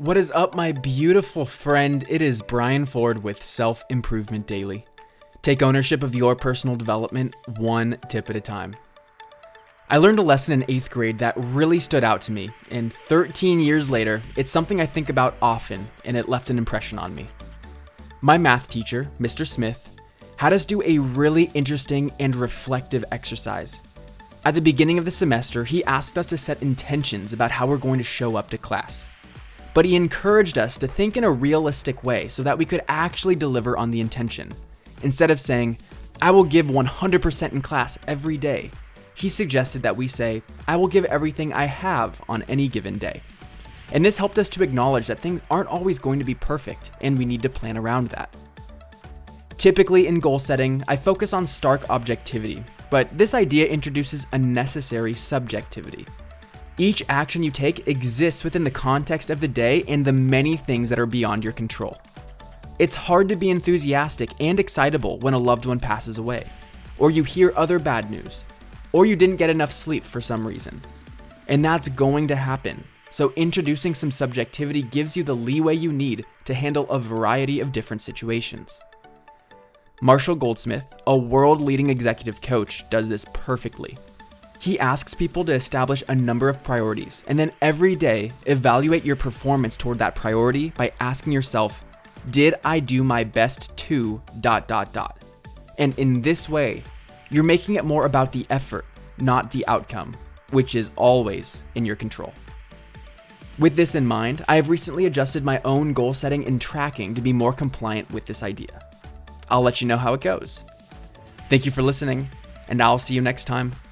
What is up, my beautiful friend? It is Brian Ford with Self Improvement Daily. Take ownership of your personal development one tip at a time. I learned a lesson in eighth grade that really stood out to me, and 13 years later, it's something I think about often, and it left an impression on me. My math teacher, Mr. Smith, had us do a really interesting and reflective exercise. At the beginning of the semester, he asked us to set intentions about how we're going to show up to class but he encouraged us to think in a realistic way so that we could actually deliver on the intention. Instead of saying, I will give 100% in class every day, he suggested that we say, I will give everything I have on any given day. And this helped us to acknowledge that things aren't always going to be perfect, and we need to plan around that. Typically, in goal setting, I focus on stark objectivity, but this idea introduces a necessary subjectivity. Each action you take exists within the context of the day and the many things that are beyond your control. It's hard to be enthusiastic and excitable when a loved one passes away, or you hear other bad news, or you didn't get enough sleep for some reason. And that's going to happen. So, introducing some subjectivity gives you the leeway you need to handle a variety of different situations. Marshall Goldsmith, a world leading executive coach, does this perfectly. He asks people to establish a number of priorities and then every day evaluate your performance toward that priority by asking yourself, did I do my best to dot dot dot? And in this way, you're making it more about the effort, not the outcome, which is always in your control. With this in mind, I have recently adjusted my own goal setting and tracking to be more compliant with this idea. I'll let you know how it goes. Thank you for listening, and I'll see you next time